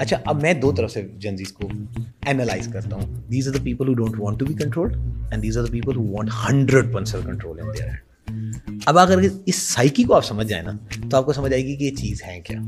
اچھا اب میں دو طرف سے جنزیز کو اینالائز کرتا ہوں۔ These are the people who don't want to be control and these are the people who want hundred percent control in their hand اب اگر اس سائیکی کو آپ سمجھ جائیں نا تو آپ کو سمجھ آئے گی کہ یہ چیز ہے کیا۔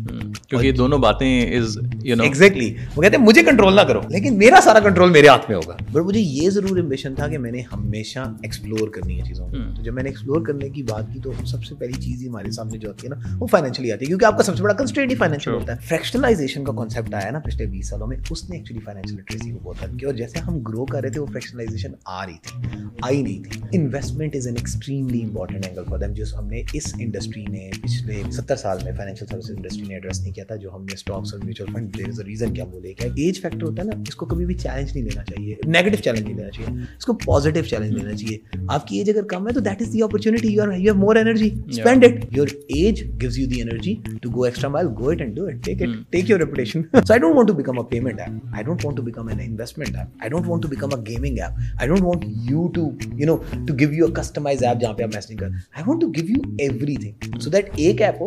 کیونکہ یہ دونوں باتیں ایگزیکٹلی وہ کہتے ہیں مجھے کنٹرول نہ کرو۔ لیکن میرا سارا کنٹرول میرے ہاتھ میں ہوگا۔ بٹ مجھے یہ ضرور امبیشن تھا کہ میں نے ہمیشہ ایکسپلور کرنی ہے چیزوں کو۔ تو جب میں نے ایکسپلور کرنے کی بات کی تو سب سے پہلی چیز ہی ہمارے سامنے جو آتی ہے نا وہ فائنینشلی آتی ہے۔ کیونکہ آپ کا سب سے بڑا کنسٹرینٹ ہی فائنینشیل ہوتا ہے۔ فریکشنلائزیشن کا کانسیپٹ آیا نا پچھلے بیس سالوں میں اس نے ایکچولی فائنینشیل لٹریسی کو بہت ہیلپ کیا۔ اور جیسے ہم گرو کر رہے تھے وہ فریکشنلائزیشن آ رہی تھی آئی نہیں تھی۔ Investment is an extremely important angle for them جو ہم نے اس انڈسٹری نے پچھلے ستر سال میں فائنینشیل سروسز انڈسٹری نے ایڈریس نہیں کیا تھا جو ہم نے اسٹاکس اور mutual fund there is a reason کیا بولے کہ ایج فیکٹر ہوتا ہے نا اس کو کبھی بھی چیلنج نہیں لینا چاہیے۔ نیگیٹو چیلنج نہیں لینا چاہیے۔ اس کو پازیٹیو چیلنج لینا چاہیے۔ آپ کی ایج اگر کم ہے تو that is the opportunity you are you have more energy spend it your age gives you the energy to go extra mile go it and do it take it take your reputation so I don't want to become a payment app I don't want to become an investment app I don't want to become a gaming app I don't want you to you know to give you a customise app جہاں پہ آپ messaging کر I want to give you everything so that ایک app ہو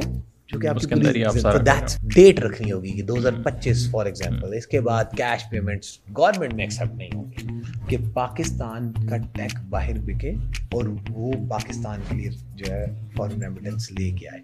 جو کہ آپ date رکھنی ہوگی کہ دو ہزار پچیس فار ایگزامپل اس کے بعد کیش پیمنٹس گورنمنٹ میں ایکسیپٹ نہیں ہوگی کہ پاکستان کا ٹیک باہر بکے اور وہ پاکستان کے لیے جو ہے فارن ریمیٹنس لے کے آئے